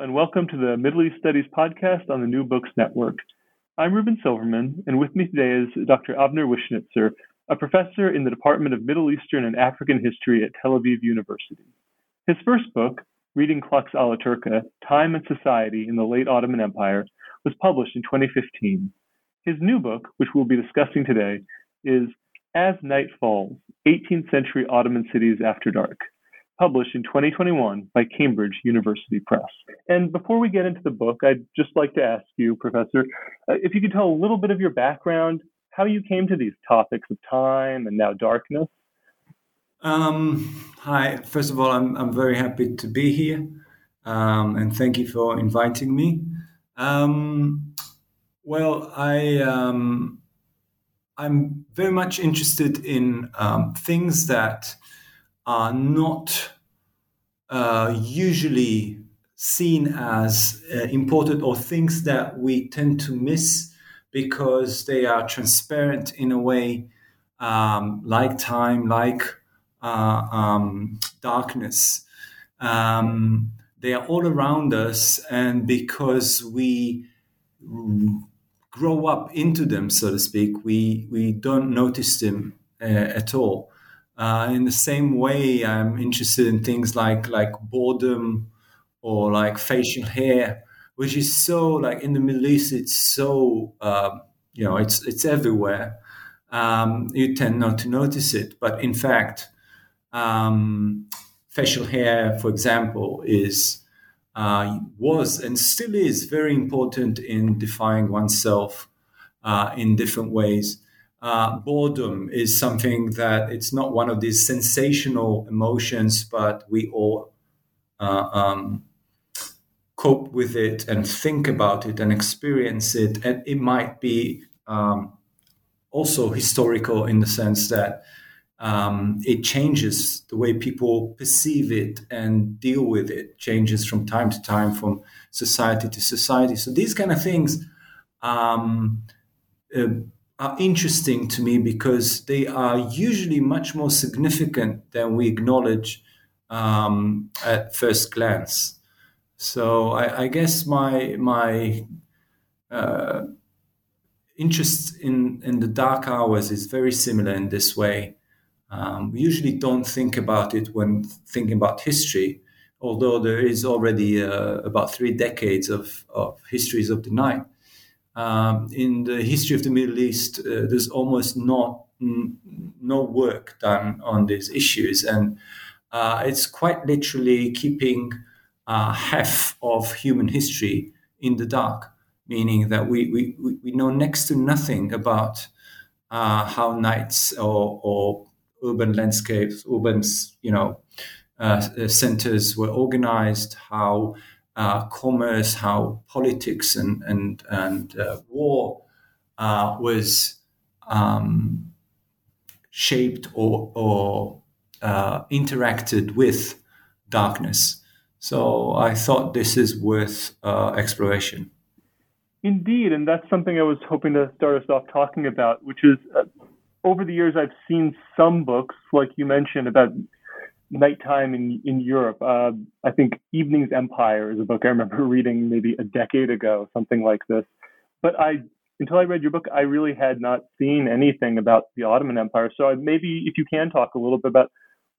And welcome to the Middle East Studies podcast on the New Books Network. I'm Reuben Silverman, and with me today is Dr. Avner Wishnitzer, a professor in the Department of Middle Eastern and African History at Tel Aviv University. His first book, Reading Clocks Alla Turca Time and Society in the Late Ottoman Empire, was published in 2015. His new book, which we'll be discussing today, is As Night Falls 18th Century Ottoman Cities After Dark published in 2021 by Cambridge University Press. And before we get into the book, I'd just like to ask you, Professor, uh, if you could tell a little bit of your background, how you came to these topics of time and now darkness. Um, hi, first of all, I'm, I'm very happy to be here um, and thank you for inviting me. Um, well, I, um, I'm very much interested in um, things that are not uh, usually seen as uh, important or things that we tend to miss because they are transparent in a way um, like time, like uh, um, darkness. Um, they are all around us, and because we grow up into them, so to speak, we, we don't notice them uh, at all. Uh, in the same way, I'm interested in things like like boredom or like facial hair, which is so like in the Middle East, it's so uh, you know it's it's everywhere. Um, you tend not to notice it, but in fact, um, facial hair, for example, is uh, was and still is very important in defining oneself uh, in different ways uh, boredom is something that it's not one of these sensational emotions, but we all uh, um, cope with it and think about it and experience it. And it might be um, also historical in the sense that um, it changes the way people perceive it and deal with it, changes from time to time, from society to society. So these kind of things. Um, uh, are interesting to me because they are usually much more significant than we acknowledge um, at first glance. So I, I guess my my uh, interest in in the dark hours is very similar in this way. Um, we usually don't think about it when thinking about history, although there is already uh, about three decades of, of histories of the night um, in the history of the Middle East, uh, there's almost not n- no work done on these issues, and uh, it's quite literally keeping uh, half of human history in the dark, meaning that we we, we know next to nothing about uh, how nights or, or urban landscapes, urban you know uh, centers were organized, how uh, commerce, how politics and and and uh, war uh, was um, shaped or or uh, interacted with darkness. So I thought this is worth uh, exploration. Indeed, and that's something I was hoping to start us off talking about, which is over the years I've seen some books, like you mentioned, about nighttime in in Europe. Uh, I think Evening's Empire is a book I remember reading maybe a decade ago, something like this. But I, until I read your book, I really had not seen anything about the Ottoman Empire. So maybe if you can talk a little bit about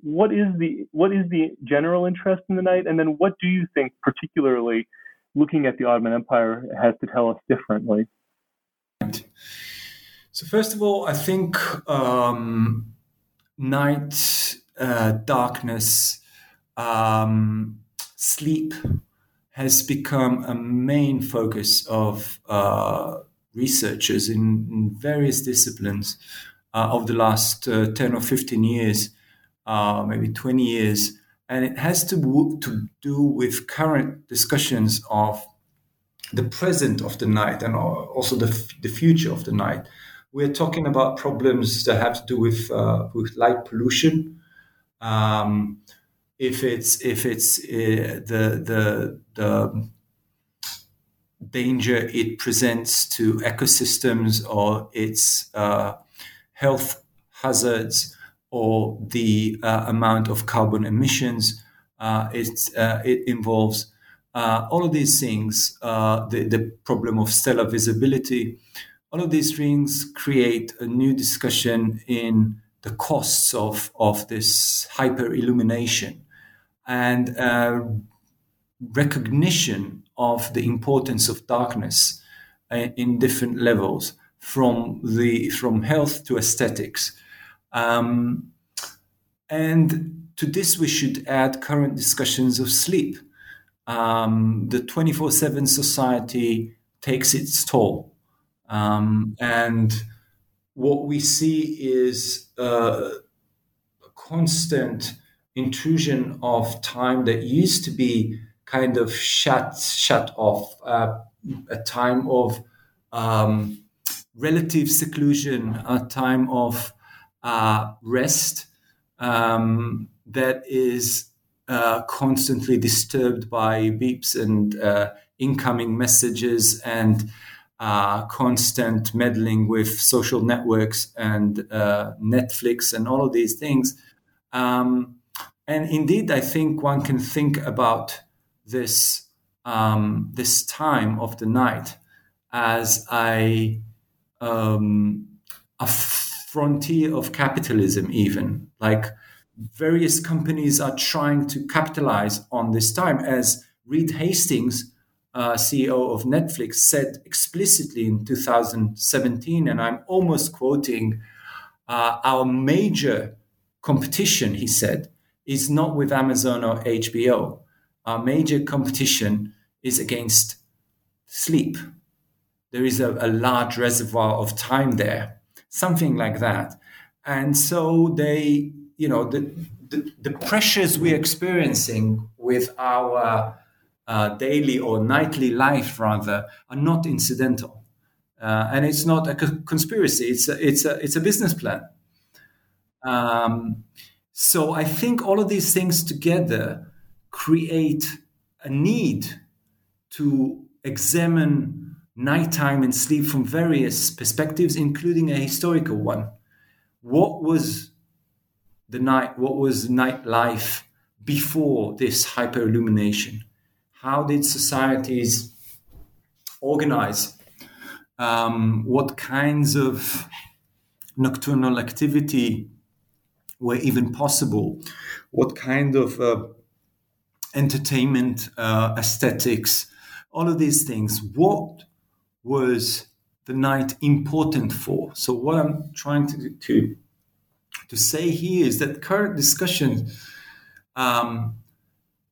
what is the what is the general interest in the night, and then what do you think particularly looking at the Ottoman Empire has to tell us differently? So first of all, I think um, night, uh, darkness, um, sleep has become a main focus of uh, researchers in, in, various disciplines uh, of the last uh, 10 or 15 years, uh, maybe 20 years and it has to, to do with current discussions of the present of the night and also the, the future of the night. We're talking about problems that have to do with with light pollution. Um, if it's if it's uh, the the the danger it presents to ecosystems or its uh, health hazards or the uh, amount of carbon emissions uh, uh it involves. Uh, all of these things, uh, the, the problem of stellar visibility, all of these things create a new discussion in the costs of, of this hyper illumination and recognition of the importance of darkness in different levels from the from health to aesthetics um, and to this, we should add current discussions of sleep. Um, the 24 7 society takes its toll. Um, and what we see is a constant intrusion of time that used to be kind of shut shut off, uh, a time of um, relative seclusion, a time of uh, rest um, that is uh, constantly disturbed by beeps and uh, incoming messages and uh, constant meddling with social networks and uh, Netflix and all of these things. Um, and indeed, I think one can think about this um, this time of the night as a um, a frontier of capitalism, even. Like various companies are trying to capitalize on this time. As Reed Hastings, uh, CEO of Netflix, said explicitly in 2017, and I'm almost quoting uh, our major competition, he said, is not with Amazon or HBO. Our major competition is against sleep. There is a, a large reservoir of time there something like that. And so they, you know, the, the, the pressures we're experiencing with our uh, daily or nightly life, rather, are not incidental. Uh, and it's not a conspiracy, it's a, it's a, it's a business plan. Um, so I think all of these things together create a need to examine nighttime and sleep from various perspectives, including a historical one. What was the night? What was night life before this hyper illumination? How did societies organize? Um, what kinds of nocturnal activity were even possible? What kind of uh, entertainment, uh, aesthetics, all of these things? What was the night important for? So what I'm trying to to, to say here is that current discussion um,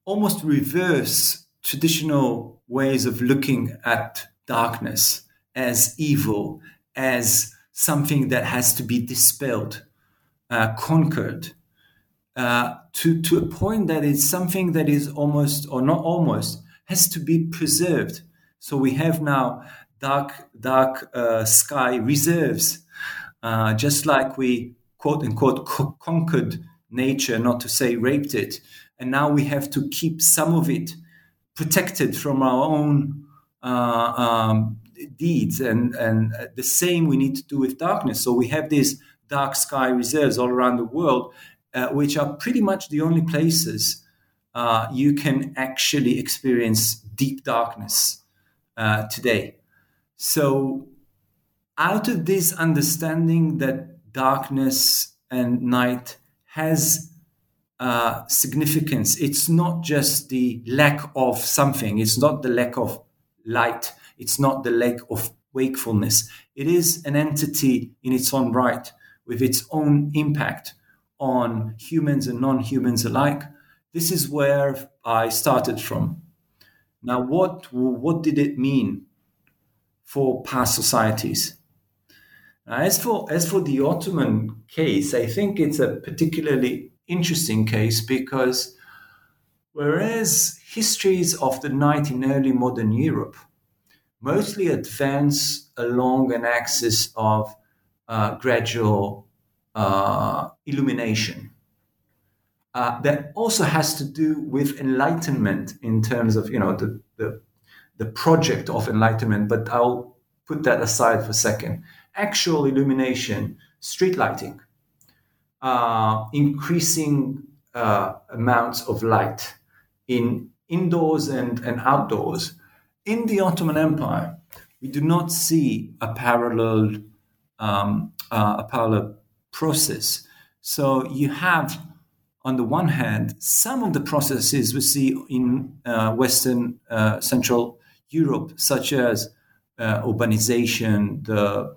almost reverse traditional ways of looking at darkness as evil, as something that has to be dispelled, uh, conquered, uh, to, to a point that it's something that is almost, or not almost, has to be preserved. So we have now dark dark uh, sky reserves, uh, just like we quote unquote co- conquered nature, not to say raped it, and now we have to keep some of it protected from our own uh, um, deeds. And, and the same we need to do with darkness. So we have these dark sky reserves all around the world, uh, which are pretty much the only places uh, you can actually experience deep darkness uh, today. So, out of this understanding that darkness and night has uh, significance. It's not just the lack of something, it's not the lack of light, it's not the lack of wakefulness. It is an entity in its own right with its own impact on humans and non humans alike. This is where I started from. Now, what, what did it mean for past societies? As for, as for the Ottoman case, I think it's a particularly interesting case because whereas histories of the night in early modern Europe mostly advance along an axis of uh, gradual uh, illumination, uh, that also has to do with enlightenment in terms of you know the, the the project of enlightenment. But I'll put that aside for a second. Actual illumination, street lighting, uh, increasing uh, amounts of light in indoors and, and outdoors. In the Ottoman Empire, we do not see a parallel um, uh, a parallel process. So you have, on the one hand, some of the processes we see in uh, Western uh, Central Europe, such as uh, urbanization, the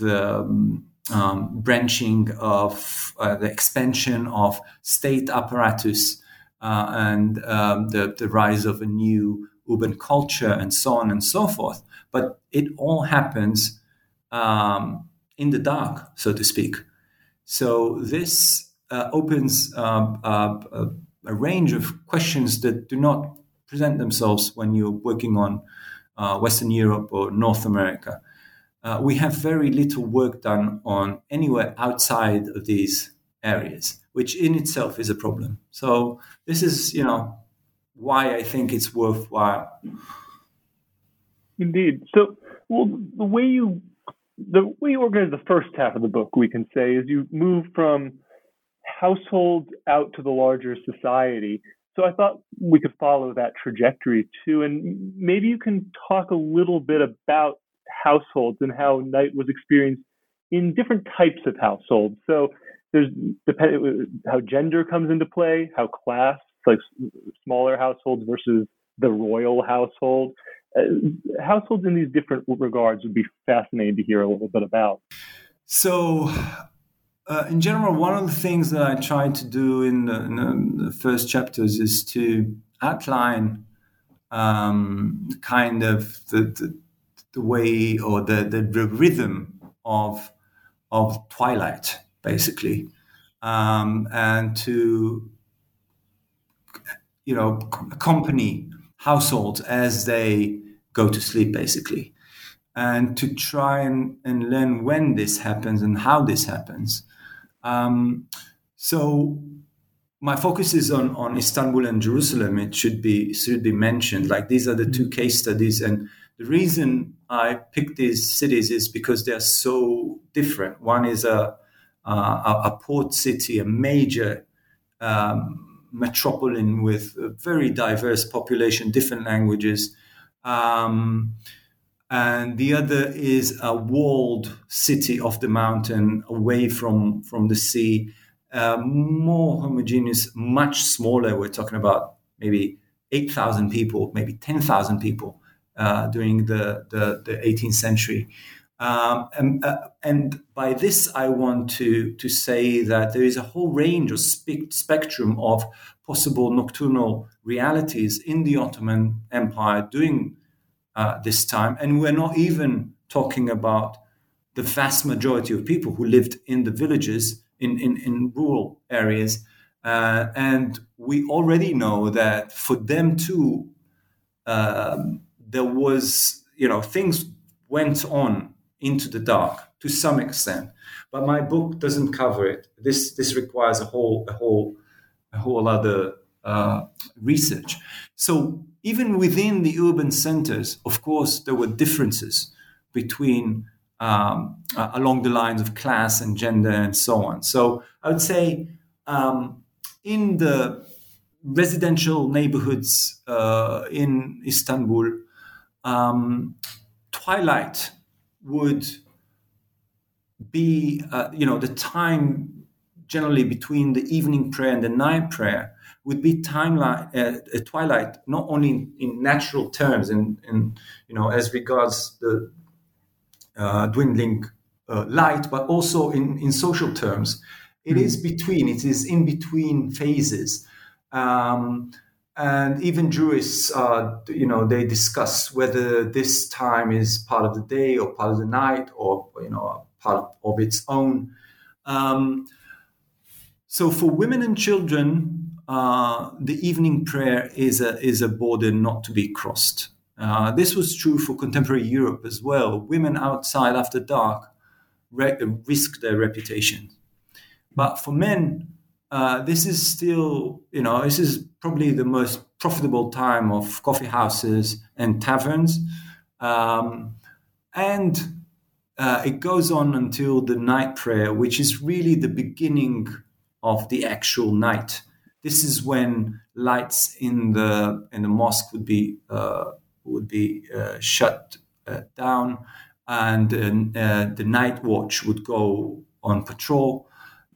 the um, um, branching of uh, the expansion of state apparatus uh, and um, the, the rise of a new urban culture and so on and so forth. But it all happens um, in the dark, so to speak. So this uh, opens a, a, range of questions that do not present themselves when you're working on uh, Western Europe or North America uh, we have very little work done on anywhere outside of these areas, which in itself is a problem. So this is, you know, why I think it's worthwhile. Indeed. So, well, the way you the way you organize the first half of the book, we can say, is you move from households out to the larger society. So I thought we could follow that trajectory too, and maybe you can talk a little bit about households and how night was experienced in different types of households. So there's how gender comes into play, how class, like smaller households versus the royal household. Uh, households in these different regards would be fascinating to hear a little bit about. So, uh, in general, one of the things that I try to do in the, in the first chapters is to outline um, kind of the, the the way or the, the, the rhythm of of twilight, basically, um, and to you know accompany households as they go to sleep, basically, and to try and, and learn when this happens and how this happens. Um, so my focus is on, on Istanbul and Jerusalem. It should be should be mentioned. Like these are the two case studies, and the reason I picked these cities is because they're so different. One is a, a, a port city, a major um, metropolitan with a very diverse population, different languages. Um, and the other is a walled city off the mountain away from, from the sea, uh, more homogeneous, much smaller. We're talking about maybe 8,000 people, maybe 10,000 people during the, the, the, 18th century. Um, and, uh, and, by this, I want to, to say that there is a whole range of spe- spectrum of possible nocturnal realities in the Ottoman Empire during uh, this time. And we're not even talking about the vast majority of people who lived in the villages, in, in, in rural areas. Uh, and we already know that for them too, um, there was, you know, things went on into the dark to some extent. But my book doesn't cover it. This this requires a whole a whole a whole other uh, research. So even within the urban centers, of course, there were differences between um, uh, along the lines of class and gender and so on. So I would say um, in the residential neighborhoods uh, in Istanbul, um, twilight would be, uh, you know, the time generally between the evening prayer and the night prayer would be timeline uh, a twilight not only in, in natural terms and, and you know as regards the uh, dwindling uh, light but also in, in social terms It mm. is between it is in between phases um, and even jurists uh, you know they discuss whether this time is part of the day or part of the night or you know part of its own um, so for women and children, uh, the evening prayer is a, is a border not to be crossed. Uh, this was true for contemporary Europe as well. Women outside after dark re- risk their reputation. But for men, uh, this is still, you know, this is probably the most profitable time of coffee houses and taverns. Um, and uh, it goes on until the night prayer, which is really the beginning of the actual night. This is when lights in the in the mosque would be uh, would be uh, shut uh, down, and the night watch would go on patrol,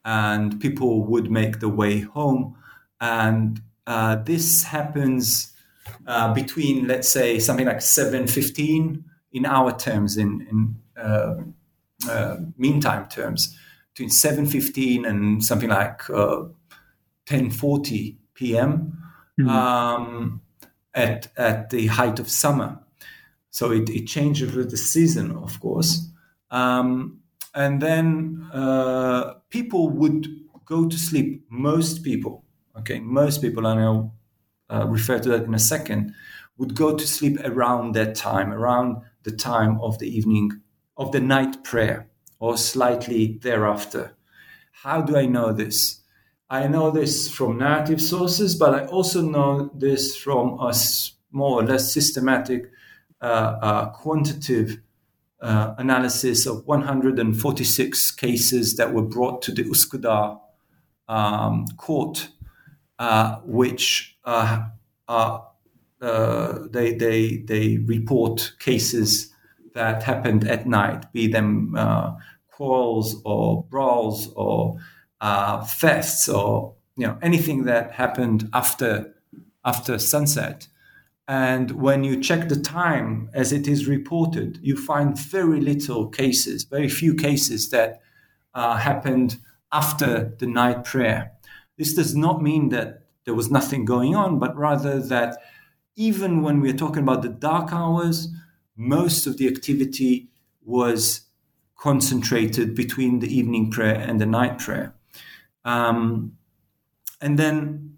and people would make the way home. And uh, this happens uh, between, let's say, something like seven fifteen in our terms, in in meantime terms between 7.15 and something like uh, 10.40 p.m. Mm-hmm. Um, at, at the height of summer. So it, it changes with the season, of course. Um, and then uh, people would go to sleep. Most people, okay, most people, and I'll uh, refer to that in a second, would go to sleep around that time, around the time of the evening, of the night prayer or slightly thereafter. How do I know this? I know this from narrative sources, but I also know this from a more or less systematic uh, uh, quantitative uh, analysis of 146 cases that were brought to the Uskudar um, court, uh, which uh, are uh, they, they, they report cases that happened at night, be them uh, quarrels or brawls or uh, or you know anything that happened after after sunset. And when you check the time as it is reported, you find very little cases, very few cases that uh, happened after the night prayer. This does not mean that there was nothing going on, but rather that even when we're talking about the dark hours, most of the activity was concentrated between the evening prayer and the night prayer. Um, and then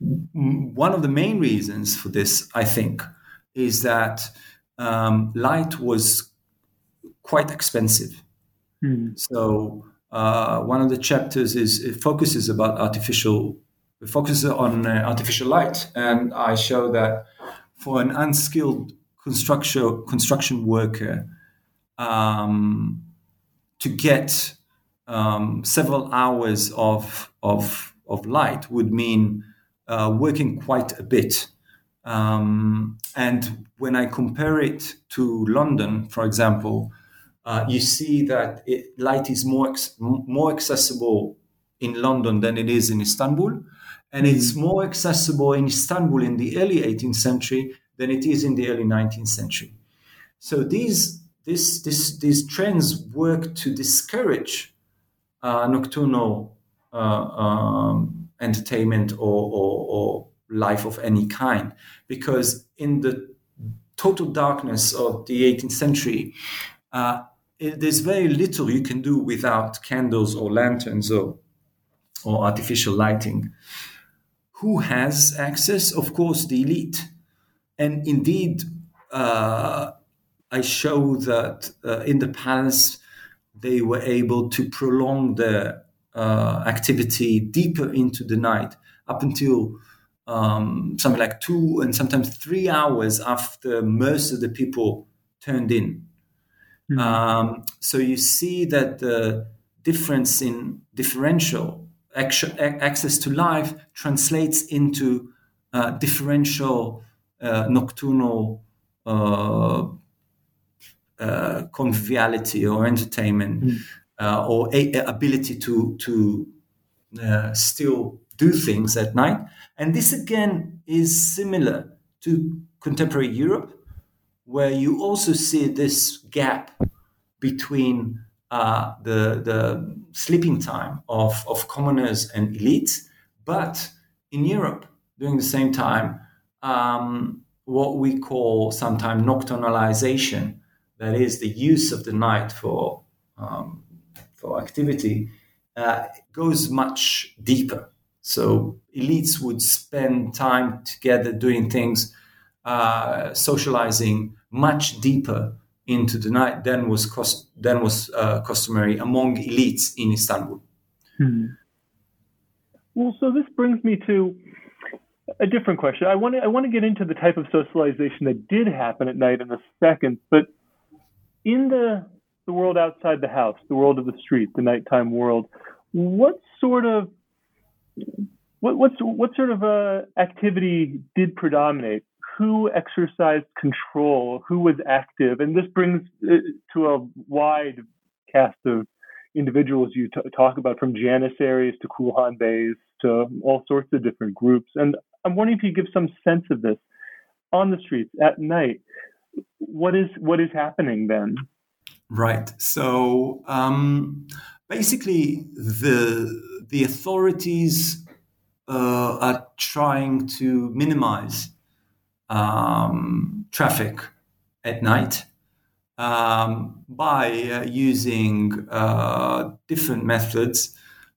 one of the main reasons for this, I think, is that um, light was quite expensive. Mm. So uh, one of the chapters is it focuses about artificial, it focuses on uh, artificial light, and I show that for an unskilled construction construction worker, um, to get um, several hours of, of, of light would mean uh, working quite a bit. Um, and when I compare it to London, for example, uh, you see that it, light is more more accessible in London than it is in Istanbul, and it's mm. more accessible in Istanbul in the early 18th century than it is in the early 19th century. So these this, this, these trends work to discourage uh, nocturnal uh, um, entertainment or, or, or, life of any kind, because in the total darkness of the 18th century, uh, there's very little you can do without candles or lanterns or, or artificial lighting. Who has access? Of course, the elite. And indeed, uh, I show that uh, in the palace they were able to prolong their uh, activity deeper into the night up until um, something like two and sometimes three hours after most of the people turned in. Mm-hmm. Um, so you see that the difference in differential access to life translates into uh, differential uh, nocturnal uh, uh conviviality or entertainment mm. or a- ability to to uh, still do things at night. And this again is similar to contemporary Europe, where you also see this gap between uh, the, the sleeping time of, of commoners and elites. But in Europe, during the same time, um, what we call sometimes nocturnalization, that is the use of the night for, um, for activity, uh, goes much deeper. So elites would spend time together doing things, uh, socializing much deeper into the night than was cost, than was uh, customary among elites in Istanbul. Hmm. Well, so this brings me to a different question. I want to I want to get into the type of socialization that did happen at night in a second, but in the the world outside the house, the world of the street, the nighttime world, what sort of what what's what sort of uh, activity did predominate? Who exercised control? Who was active? And this brings to a wide cast of individuals you t- talk about, from Janissaries to Kulhan Beys to all sorts of different groups. And I'm wondering if you give some sense of this on the streets at night. What is what is happening then? Right. So um, basically, the the authorities uh, are trying to minimize um, traffic at night um, by uh, using uh, different methods,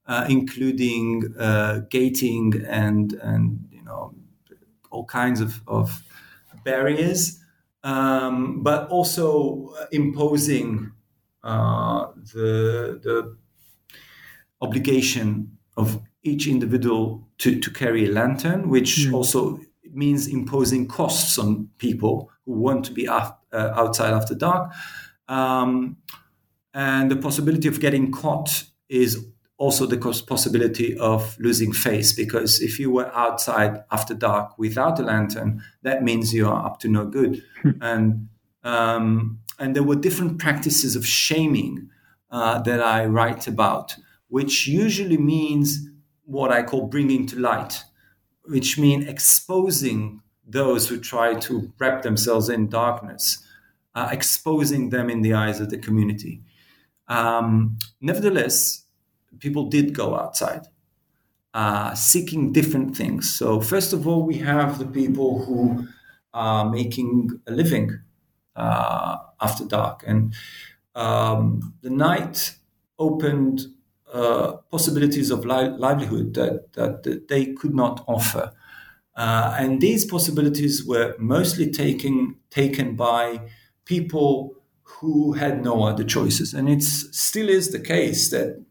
uh, including uh, gating and and you know all kinds of, of barriers, um, but also imposing uh, the the obligation of each individual to, to carry a lantern, which mm. also means imposing costs on people who want to be uh, outside after dark. Um, and the possibility of getting caught is also the possibility of losing face because if you were outside after dark without a lantern, that means you are up to no good. Hmm. and um, and there were different practices of shaming uh, that I write about which usually means what I call bringing to light, which means exposing those who try to wrap themselves in darkness, uh, exposing them in the eyes of the community. Um, nevertheless, people did go outside, uh, seeking different things. So, first of all, we have the people who are making a living uh, after dark. And um, the night opened uh, possibilities of li- livelihood that, that, that, they could not offer. Uh, and these possibilities were mostly taken, taken by people who had no other choices. And it still is the case that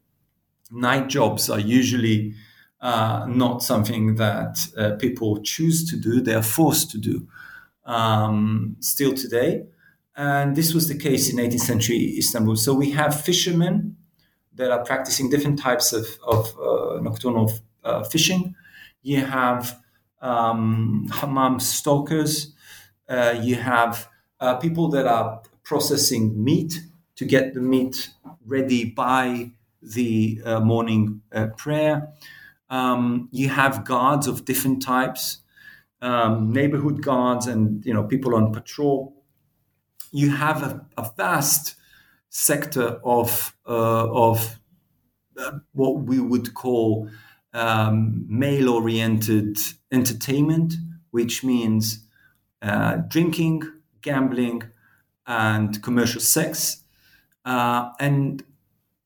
night jobs are usually uh, not something that uh, people choose to do, they are forced to do um, still today. And this was the case in 18th century Istanbul. So we have fishermen that are practicing different types of, of uh, nocturnal uh, fishing. You have um, hammam stokers. Uh, you have uh, people that are processing meat to get the meat ready by the uh, morning uh, prayer. Um, you have guards of different types, um, neighborhood guards, and you know people on patrol. You have a, a vast sector of uh, of uh, what we would call um, male-oriented entertainment, which means uh, drinking, gambling, and commercial sex. Uh, and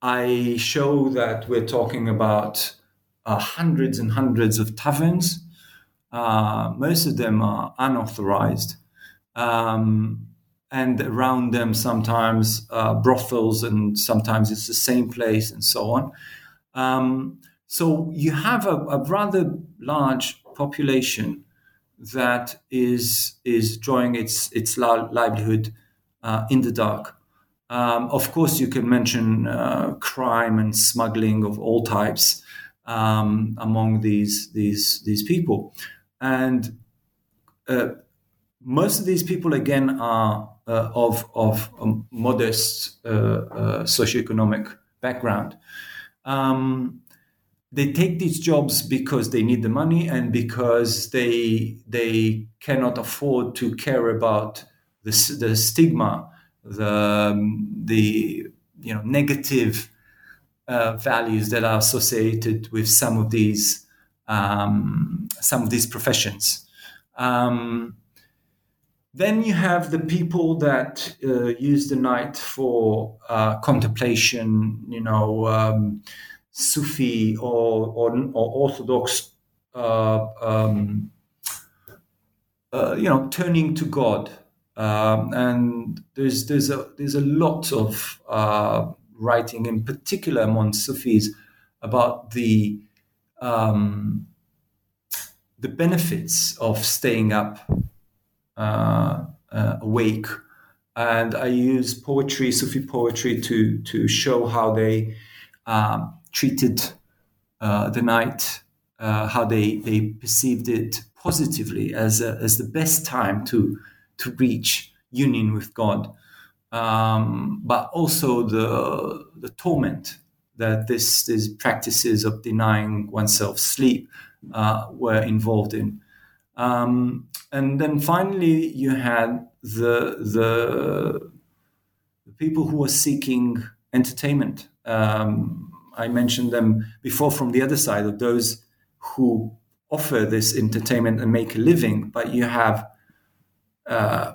I show that we're talking about uh, hundreds and hundreds of taverns. Uh, most of them are unauthorized. Um, and around them sometimes uh, brothels and sometimes it's the same place and so on um, so you have a, a rather large population that is is drawing its its livelihood uh, in the dark. Um, of course, you can mention uh, crime and smuggling of all types um, among these these these people, and uh, most of these people again are uh, of of modest uh, uh, socioeconomic background. Um, they take these jobs because they need the money and because they they cannot afford to care about the, the stigma, the um, the you know negative uh, values that are associated with some of these um, some of these professions. Um, then you have the people that uh, use the night for uh, contemplation, you know, um, Sufi or, or, or Orthodox, uh, um, uh, you know, turning to God. Um, and there's there's a there's a lot of uh, writing, in particular among Sufis, about the um, the benefits of staying up uh, uh, awake. And I use poetry, Sufi poetry, to to show how they um, treated uh, the night, uh, how they, they perceived it positively as, a, as the best time to, to reach union with God, um, but also the, the torment that this, these practices of denying oneself sleep uh, were involved in. Um, and then finally, you had the, the, people who were seeking entertainment. Um, I mentioned them before from the other side of those who offer this entertainment and make a living, but you have uh,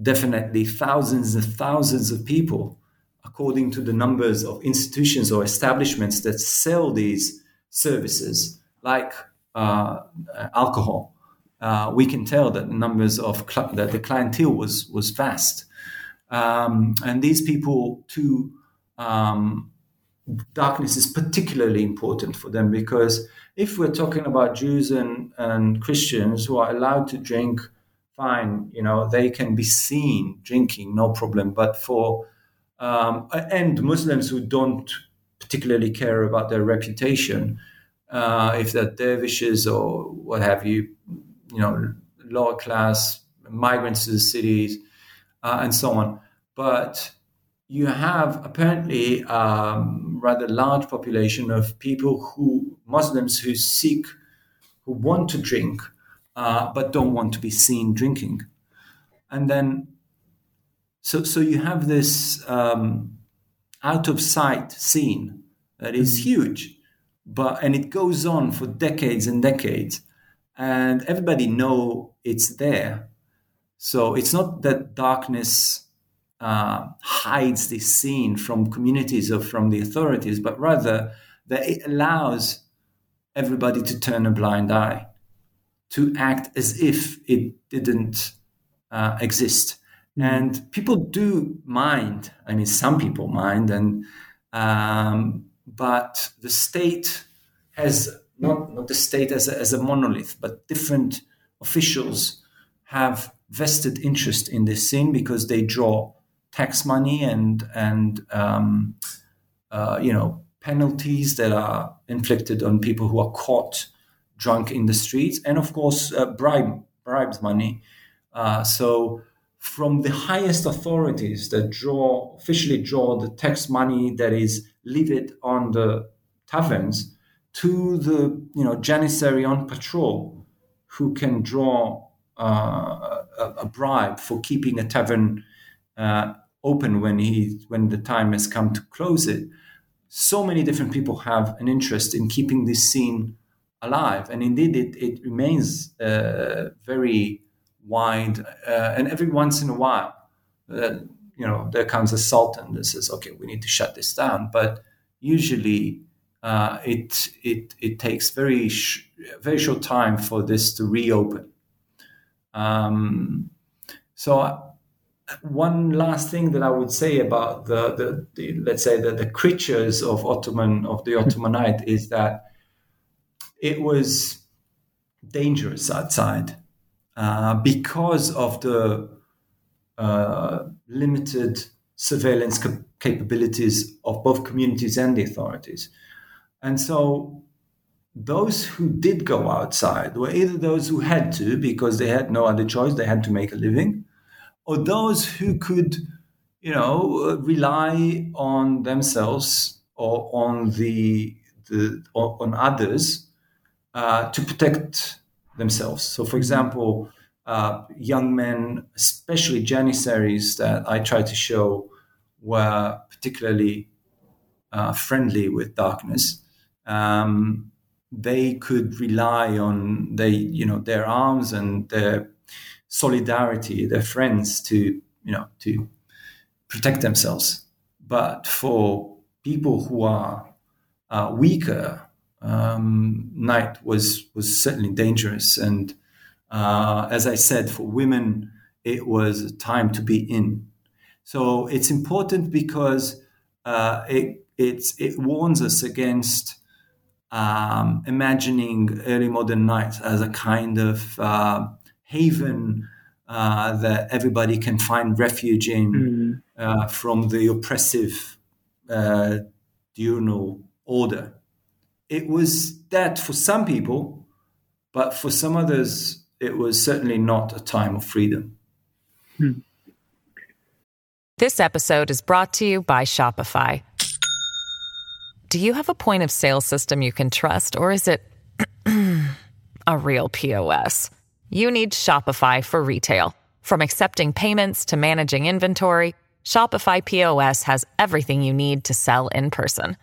definitely thousands and thousands of people, according to the numbers of institutions or establishments that sell these services, like uh, alcohol. Uh, we can tell that the numbers of cl- that the clientele was was vast, um, and these people too um, darkness is particularly important for them because if we're talking about Jews and, and Christians who are allowed to drink, fine, you know, they can be seen drinking, no problem. But for um, and Muslims who don't particularly care about their reputation, uh, if they're dervishes or what have you, you know, lower class migrants to the cities, uh, and so on. But you have apparently um, rather large population of people who Muslims who seek who want to drink uh, but don't want to be seen drinking, and then so so you have this um, out of sight scene that is mm-hmm. huge, but and it goes on for decades and decades, and everybody know it's there. So it's not that darkness uh, hides this scene from communities or from the authorities, but rather that it allows everybody to turn a blind eye, to act as if it didn't uh, exist. Mm. And people do mind. I mean, some people mind, and um, but the state has not not the state as a, as a monolith, but different officials have vested interest in this scene because they draw tax money and and um, uh, you know penalties that are inflicted on people who are caught drunk in the streets, and of course uh, bribe bribes money. Uh, so from the highest authorities that draw officially draw the tax money that is levied on the taverns to the you know janissary on patrol who can draw uh, a, a, bribe for keeping a tavern uh, open when he when the time has come to close it. So many different people have an interest in keeping this scene alive, and indeed it it remains uh, very wide. Uh, and every once in a while, uh, you know, there comes a sultan that says, "Okay, we need to shut this down," but usually. Uh, it it it takes very sh- very short time for this to reopen. Um, so one last thing that I would say about the, the, the let's say the, the creatures of Ottoman of the Ottoman night is that it was dangerous outside uh, because of the uh, limited surveillance cap- capabilities of both communities and the authorities. And so those who did go outside were either those who had to because they had no other choice, they had to make a living, or those who could, you know, rely on themselves or on the, the on others uh, to protect themselves. So, for example, uh, young men, especially Janissaries that I try to show, were particularly uh, friendly with darkness. Um, they could rely on they, you know, their arms and their solidarity, their friends to, you know, to protect themselves. But for people who are uh, weaker, um, night was was certainly dangerous. And uh, as I said, for women, it was a time to be in. So it's important because uh, it it warns us against um, imagining early modern night as a kind of uh, haven uh, that everybody can find refuge in mm. from the oppressive uh, diurnal order it was that for some people, but for some others, it was certainly not a time of freedom. Hmm. This episode is brought to you by Shopify. Do you have a point of sale system you can trust, or is it a real POS? You need Shopify for retail. From accepting payments to managing inventory, Shopify POS has everything you need to sell in person.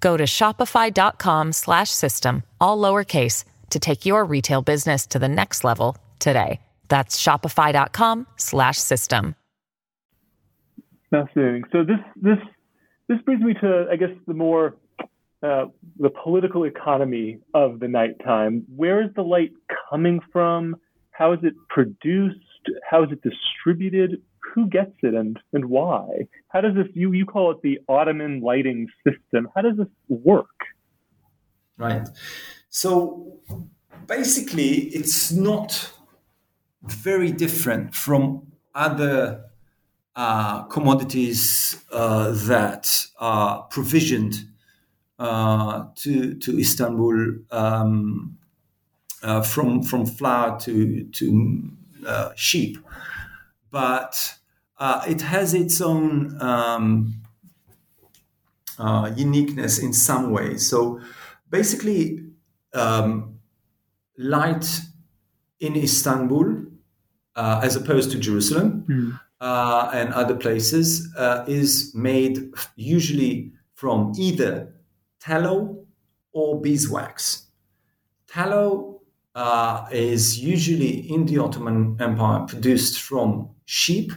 Go to shopify.com slash system, all lowercase, to take your retail business to the next level today. That's shopify.com slash system. Fascinating. So this this this brings me to I guess the more uh, the political economy of the nighttime. Where is the light coming from? How is it produced? How is it distributed? Who gets it and and why? How does this you you call it the Ottoman lighting system? How does this work? Right. So basically, it's not very different from other uh, commodities uh, that are provisioned uh, to to Istanbul um, uh, from from flour to to uh, sheep, but uh, it has its own um, uh, uniqueness in some ways. So basically, um, light in Istanbul, uh, as opposed to Jerusalem mm. and other places, uh, is made usually from either tallow or beeswax. Tallow uh, is usually in the Ottoman Empire produced from sheep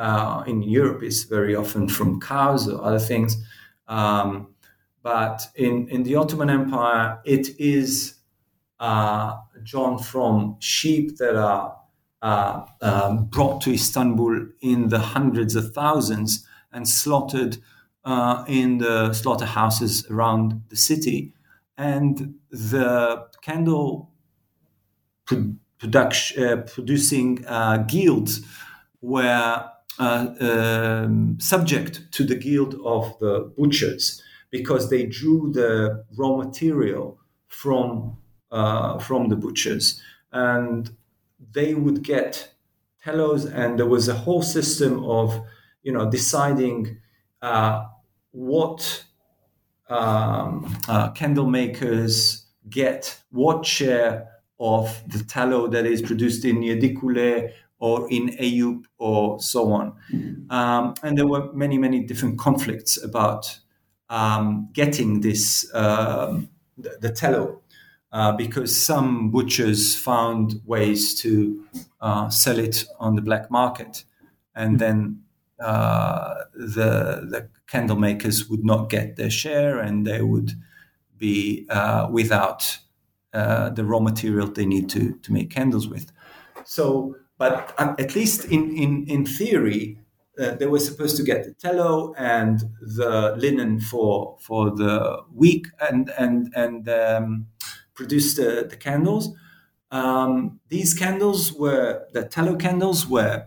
uh, in Europe is very often from cows or other things. Um, but in, in the Ottoman Empire, it is uh, drawn from sheep that are uh, um, brought to Istanbul in the hundreds of thousands and slaughtered uh, in the slaughterhouses around the city. And the candle production, uh, producing uh, guilds were um, subject to the guild of the butchers because they drew the raw material from uh, from the butchers. And they would get tallows and there was a whole system of you know deciding uh, what um, uh, candle makers get what share of the tallow that is produced in Yedikule or in Eyüp or so on. Um, and there were many, many different conflicts about um, getting this, uh, the, the tallow, uh, because some butchers found ways to uh, sell it on the black market. And then uh, the, the candle makers would not get their share and they would be uh, without uh, the raw material they need to, to make candles with. So but at least in, in, in theory, uh, they were supposed to get the tallow and the linen for for the week and and and um, produce the, the candles. Um, these candles were the tallow candles were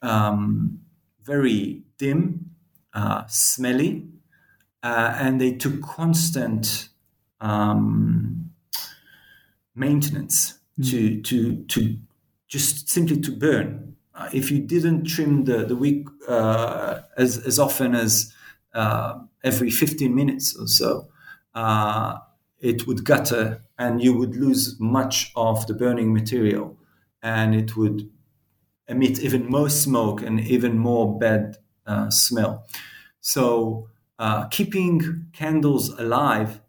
um, very dim, uh, smelly, uh, and they took constant um, maintenance mm. to to to just simply to burn. Uh, if you didn't trim the the wick uh, as as often as uh, every 15 minutes or so, uh, it would gutter and you would lose much of the burning material, and it would emit even more smoke and even more bad uh, smell. So uh, keeping candles alive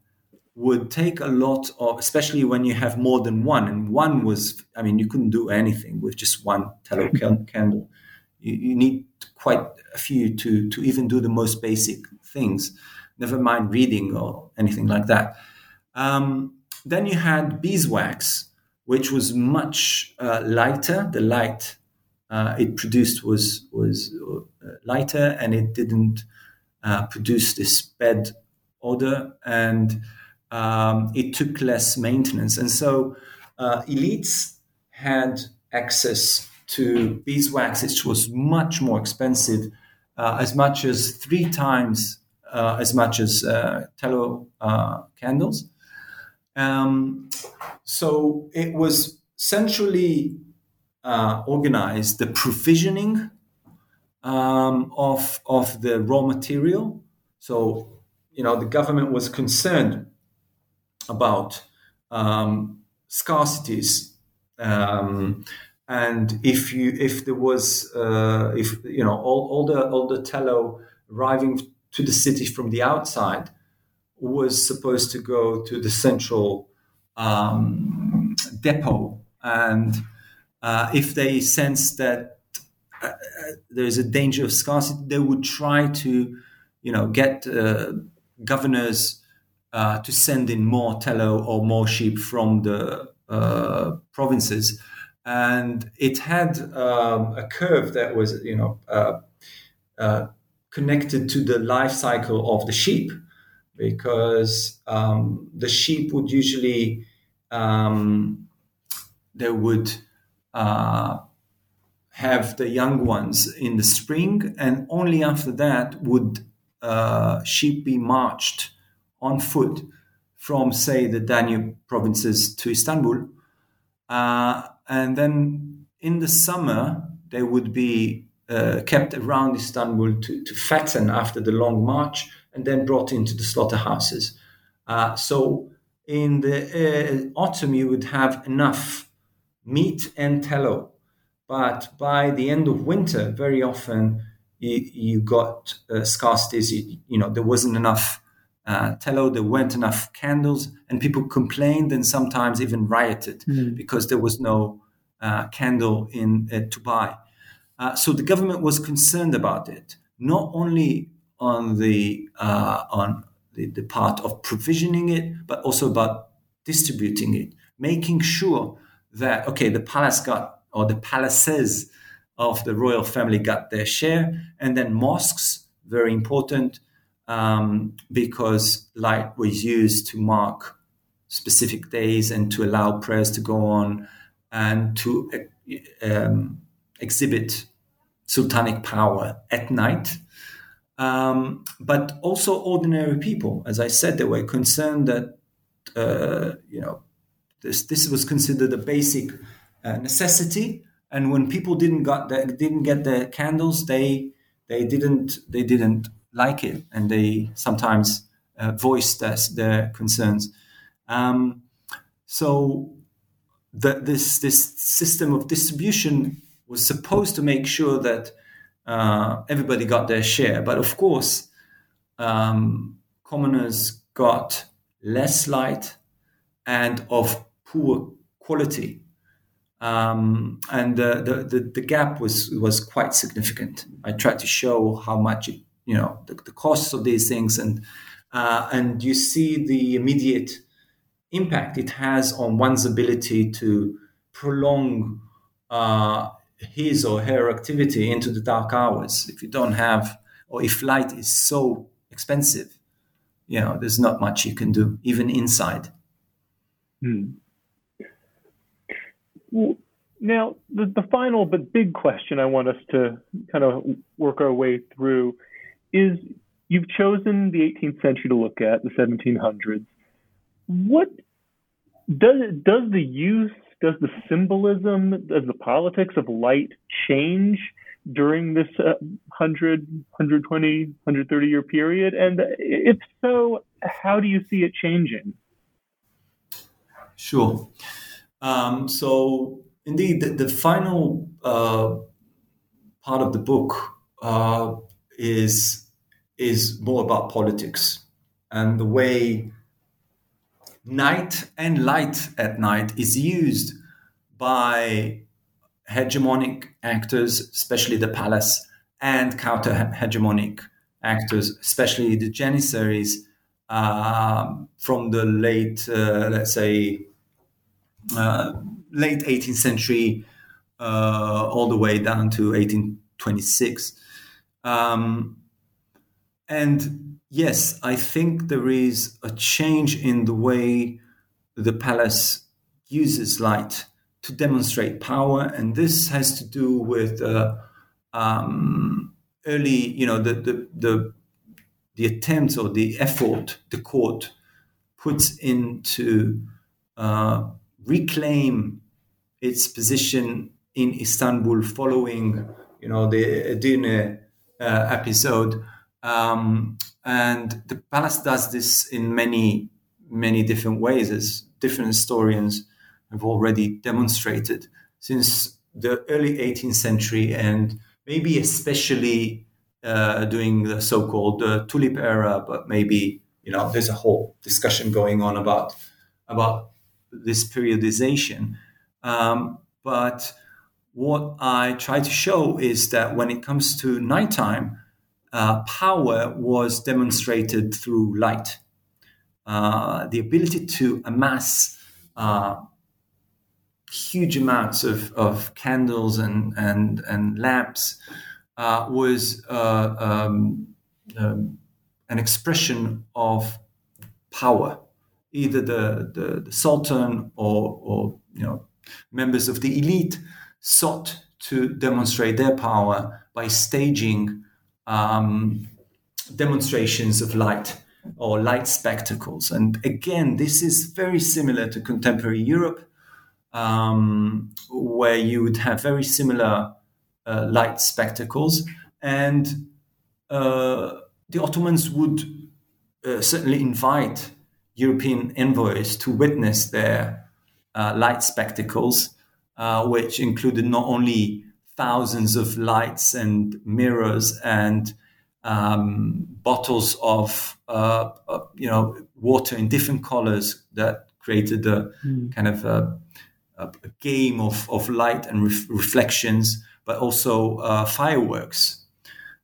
would take a lot of, especially when you have more than one. And one was, I mean, you couldn't do anything with just one tallow candle. You, you, need quite a few to, to even do the most basic things, never mind reading or anything like that. Um, then you had beeswax, which was much uh, lighter. The light uh, it produced was was uh, lighter, and it didn't uh, produce this bad odor, and um, it took less maintenance. And so uh, elites had access to beeswax, which was much more expensive, uh, as much as three times uh, as much as uh, tallow uh, candles. Um, so it was centrally organized the provisioning um, of of the raw material. So you know the government was concerned about um, scarcities, um, and if you if there was uh, if you know all, all the all the tallow arriving to the city from the outside was supposed to go to the central um, depot, and uh, if they sense that uh, there's a danger of scarcity, they would try to, you know, get uh, governors uh, to send in more tallow or more sheep from the uh, provinces, and it had um, a curve that was, you know, uh, connected to the life cycle of the sheep, because um, the sheep would usually um, they would uh, have the young ones in the spring, and only after that would uh, sheep be marched on foot from, say, the Danube provinces to Istanbul. Uh, and then in the summer, they would be uh, kept around Istanbul to, to, fatten after the long march and then brought into the slaughterhouses. Uh, so in the uh, autumn, you would have enough meat and tallow but by the end of winter, very often you, you got uh, scarcities. You, you, know, there wasn't enough uh, tallow, there weren't enough candles, and people complained and sometimes even rioted mm. because there was no uh, candle in uh, to buy. Uh, so the government was concerned about it, not only on the uh, on the, the part of provisioning it, but also about distributing it, making sure that okay, the palace got or the palaces of the royal family got their share, and then mosques, very important, um, because light was used to mark specific days and to allow prayers to go on and to um, exhibit sultanic power at night. Um, but also ordinary people. As I said, they were concerned that uh, you know this this was considered a basic uh, necessity. And when people didn't got the, didn't get their candles, they they didn't they didn't like it, and they sometimes uh, voiced their, concerns. Um, so the, this this system of distribution was supposed to make sure that uh, everybody got their share, but of course, um, commoners got less light and of poor quality. Um, and the, the, the, gap was was quite significant. I tried to show how much it, you know the, the costs of these things, and uh, and you see the immediate impact it has on one's ability to prolong uh, his or her activity into the dark hours. If you don't have, or if light is so expensive, you know, there's not much you can do, even inside. Hmm. Now, the, the final but big question I want us to kind of work our way through is you've chosen the 18th century to look at, the 1700s. What does does the use, does the symbolism, does the politics of light change during this uh, 100, 120, 130 year period? And if so, how do you see it changing? Sure. Um, so indeed, the, the final uh, part of the book uh, is is more about politics and the way night and light at night is used by hegemonic actors, especially the palace, and counter hegemonic actors, especially the Janissaries uh, from the late, uh, let's say, uh, late 18th century uh, all the way down to 1826. Um, and yes, I think there is a change in the way the palace uses light to demonstrate power, and this has to do with uh, um, early, you know, the, the the the attempts or the effort the court puts into uh, reclaim its position in Istanbul following, you know, the Edirne uh, episode. Um, and the palace does this in many, many different ways, as different historians have already demonstrated since the early 18th century, and maybe especially uh, during the so-called uh, tulip era. But maybe you know, there's a whole discussion going on about about this periodization. Um, but what I try to show is that when it comes to nighttime, uh, power was demonstrated through light. Uh, the ability to amass uh, huge amounts of, of candles and, and, and lamps uh, was uh, um, um, an expression of power either the, the, the sultan or, or you know members of the elite sought to demonstrate their power by staging um, demonstrations of light or light spectacles. And again, this is very similar to contemporary Europe, um, where you would have very similar uh, light spectacles. And uh, the Ottomans would uh, certainly invite European envoys to witness their uh, light spectacles, uh, which included not only thousands of lights and mirrors and um, bottles of uh, uh you know water in different colors that created a mm. kind of a, a, game of, of light and ref- reflections, but also uh, fireworks.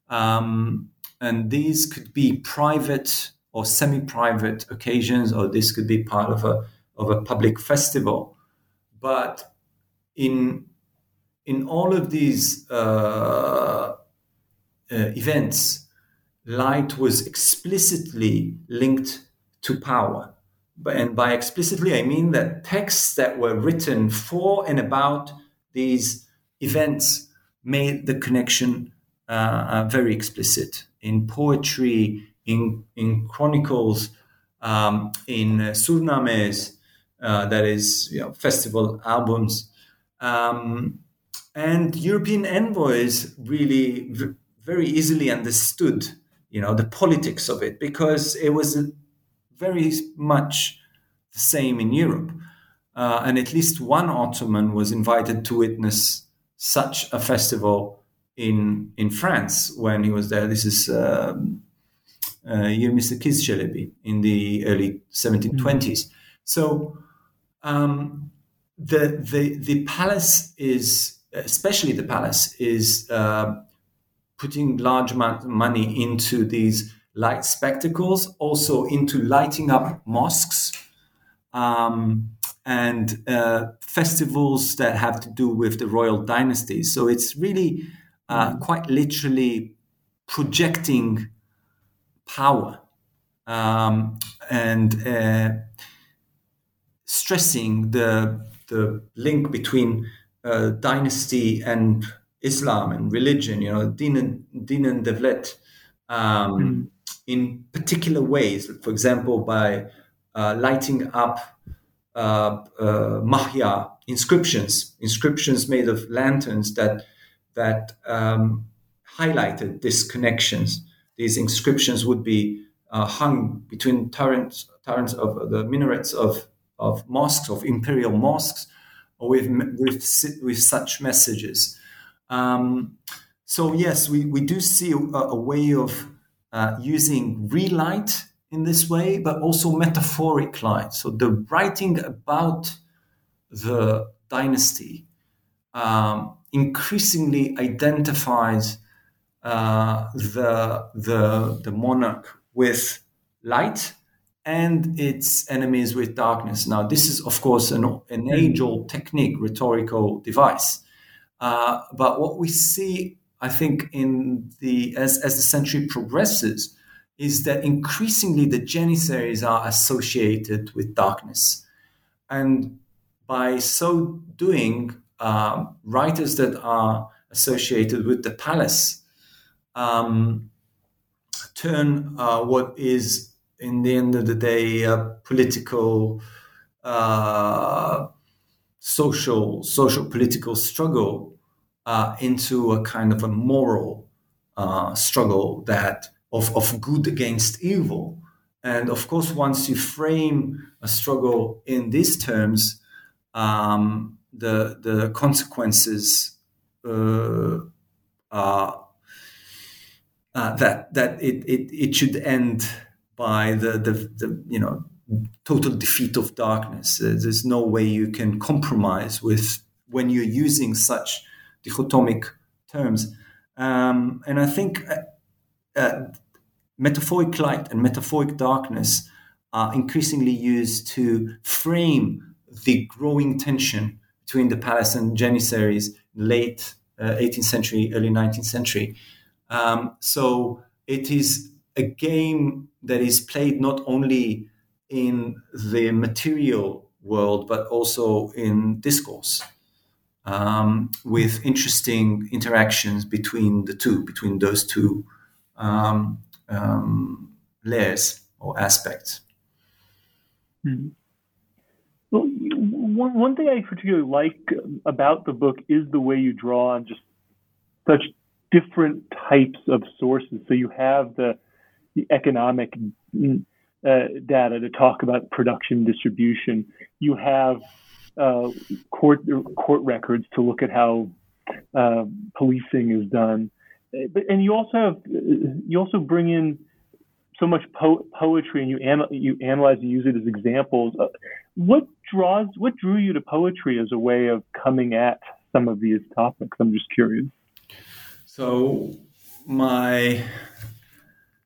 Um, and these could be private or semi-private occasions, or this could be part of a of a public festival. But in in all of these uh, uh, events, light was explicitly linked to power. And by explicitly, I mean that texts that were written for and about these events made the connection uh, uh very explicit in poetry, in, in chronicles, um, in uh, surnames, uh, that is, you know, festival albums. Um, and European envoys really v- very easily understood, you know, the politics of it because it was very much the same in Europe. Uh, and at least one Ottoman was invited to witness such a festival in in France when he was there. This is um, uh, Yirmisekiz in the early 1720s. Mm-hmm. So um, the, the, the palace is, especially the palace, is uh, putting large amount of money into these light spectacles, also into lighting up mosques. Um, and uh, festivals that have to do with the royal dynasty. So it's really uh, quite literally projecting power um, and uh, stressing the the link between uh, dynasty and Islam and religion. You know, din and, din and devlet um, mm. in particular ways. For example, by uh, lighting up uh, uh, mahya inscriptions, inscriptions made of lanterns that that um, highlighted these connections. These inscriptions would be uh, hung between turrets, turrets of the minarets of, of mosques, of imperial mosques, with, with, with such messages. Um, so, yes, we, we do see a, a way of uh, using relight in this way, but also metaphoric light. So, the writing about the dynasty um, increasingly identifies uh, the, the, the monarch with light and its enemies with darkness. Now, this is, of course, an, an age old technique, rhetorical device. Uh, but what we see, I think, in the as, as the century progresses, is that increasingly the Janissaries are associated with darkness. And by so doing, um, writers that are associated with the palace um, turn uh, what is, in the end of the day, a political, uh, social, social political struggle uh, into a kind of a moral uh, struggle that of, of good against evil. And of course, once you frame a struggle in these terms, um, the the consequences uh, are uh, that that it, it it should end by the, the the you know total defeat of darkness. Uh, there's no way you can compromise with when you're using such dichotomic terms. Um, and I think uh, uh, metaphoric light and metaphoric darkness are increasingly used to frame the growing tension between the palace and Janissaries late uh, 18th century, early 19th century. Um, so it is a game that is played not only in the material world, but also in discourse. Um, with interesting interactions between the two, between those two um, um, layers or aspects. Mm-hmm. Well, one thing I particularly like about the book is the way you draw on just such different types of sources. So you have the, the economic uh, data to talk about production distribution. You have uh, court court records to look at how uh, policing is done. But, and you also have you also bring in so much po- poetry and you an- you analyze and use it as examples. Uh, what draws what drew you to poetry as a way of coming at some of these topics? I'm just curious. So my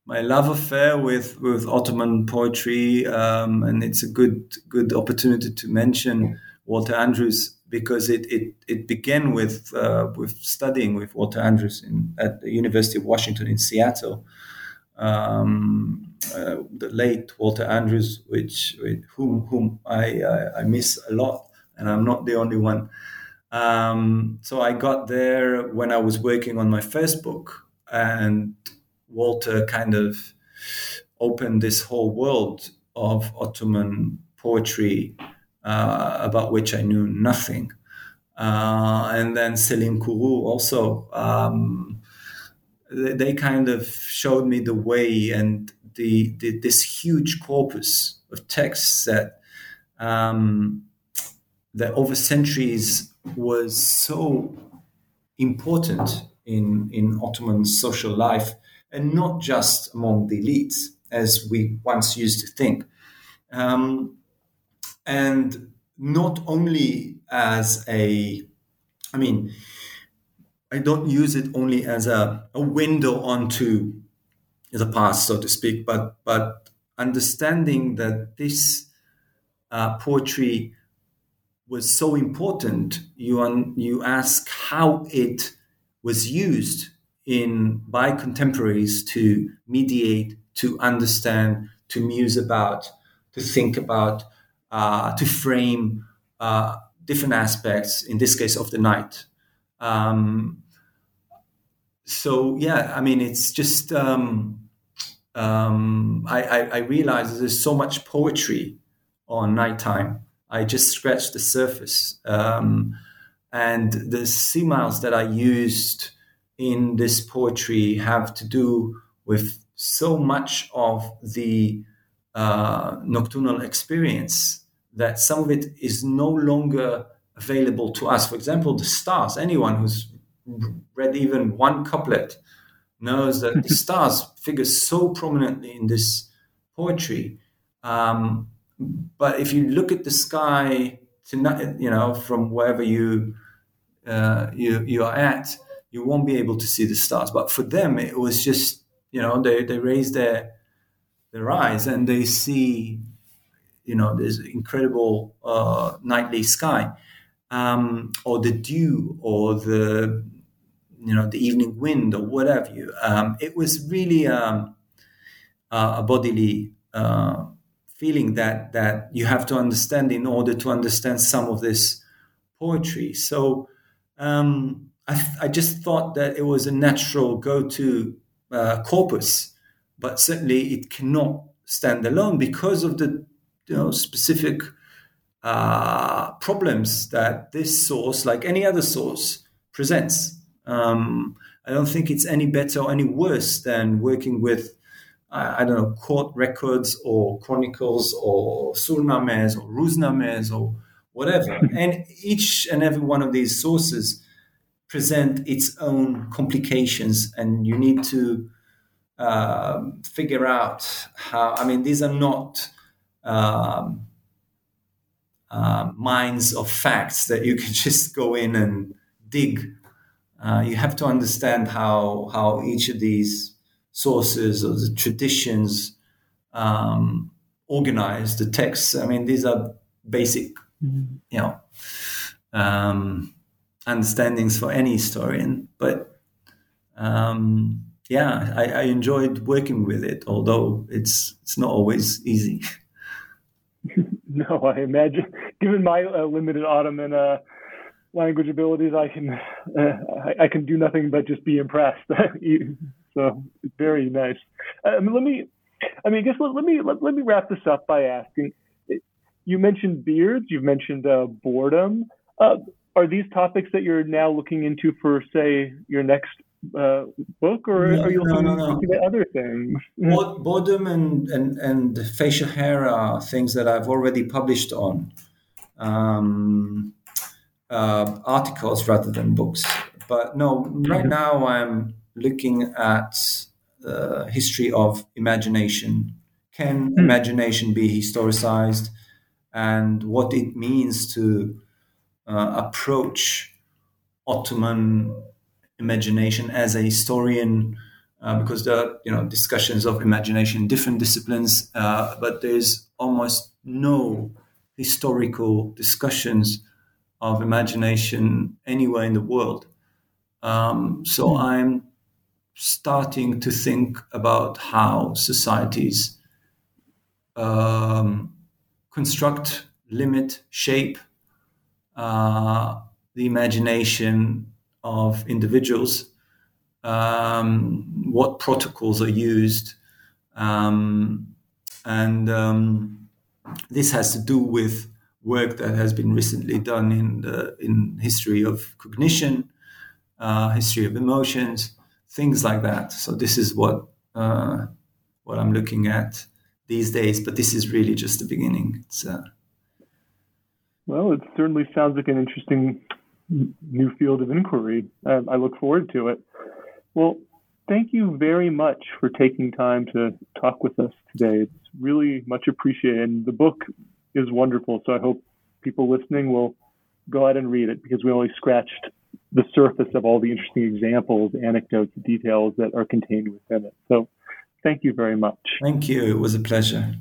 my love affair with with Ottoman poetry, um, and it's a good good opportunity to mention Walter Andrews because it it, it began with uh, with studying with Walter Andrews in, at the University of Washington in Seattle. Um, uh, the late Walter Andrews, which whom whom I, I, I miss a lot, and I'm not the only one. Um, so I got there when I was working on my first book, and Walter kind of opened this whole world of Ottoman poetry uh, about which I knew nothing. Uh, and then Selim Kuru also, um, they, they, kind of showed me the way and the, the this huge corpus of texts that um, that over centuries was so important in, in Ottoman social life, and not just among the elites, as we once used to think. Um, and not only as a, I mean, I don't use it only as a, a window onto the past, so to speak, but but understanding that this uh, poetry was so important, you un, you ask how it was used in by contemporaries to mediate, to understand, to muse about, to think about, uh, to frame uh, different aspects. In this case, of the night. Um, so yeah, I mean, it's just um, um, I, I, I realize there's so much poetry on nighttime I just scratched the surface. Um, and the similes that I used in this poetry have to do with so much of the uh, nocturnal experience that some of it is no longer available to us. For example, the stars. Anyone who's read even one couplet knows that the stars figure so prominently in this poetry. Um, but if you look at the sky tonight, you know, from wherever you uh, you you are at, you won't be able to see the stars. But for them, it was just you know they they raise their their eyes and they see you know this incredible uh, nightly sky, um, or the dew, or the you know the evening wind, or whatever you. Um, it was really um, uh, a bodily uh, feeling that that you have to understand in order to understand some of this poetry. So um, I, I, just thought that it was a natural go-to uh, corpus, but certainly it cannot stand alone because of the you know, specific uh, problems that this source, like any other source, presents. Um, I don't think it's any better or any worse than working with I, I, don't know, court records or chronicles or surnames or ruznames or whatever. and each and every one of these sources present its own complications, and you need to uh, figure out how. I mean, these are not um, uh, mines of facts that you can just go in and dig. Uh, you have to understand how how each of these sources or the traditions um, organize the texts. I mean, these are basic, mm-hmm. you know, um, understandings for any historian. But um, yeah, I, I, enjoyed working with it, although it's it's not always easy. no, I imagine. Given my uh, limited Ottoman uh, language abilities, I can uh, I, I, can do nothing but just be impressed. So very nice. Um, let me, I mean, I guess let, let me let, let, me wrap this up by asking. You mentioned beards. You've mentioned uh, boredom. Uh, are these topics that you're now looking into for, say, your next uh, book, or no, are you looking, no, no, at other things? Boredom and, and, and facial hair are things that I've already published on um, uh, articles rather than books. But no, right mm-hmm. now I'm looking at the history of imagination. Can mm. imagination be historicized? And what it means to uh, approach Ottoman imagination as a historian, uh, because there are you know discussions of imagination in different disciplines, uh, but there's almost no historical discussions of imagination anywhere in the world. Um, so mm. I'm starting to think about how societies um, construct, limit, shape uh, the imagination of individuals, um, what protocols are used, um, and um, this has to do with work that has been recently done in the in history of cognition, uh, history of emotions, things like that. So this is what uh, what I'm looking at these days. But this is really just the beginning. It's, uh... well, it certainly sounds like an interesting new field of inquiry. Uh, I look forward to it. Well, thank you very much for taking time to talk with us today. It's really much appreciated. And the book is wonderful. So I hope people listening will go out and read it because we only scratched the surface of all the interesting examples, anecdotes, details that are contained within it. So thank you very much. Thank you. It was a pleasure.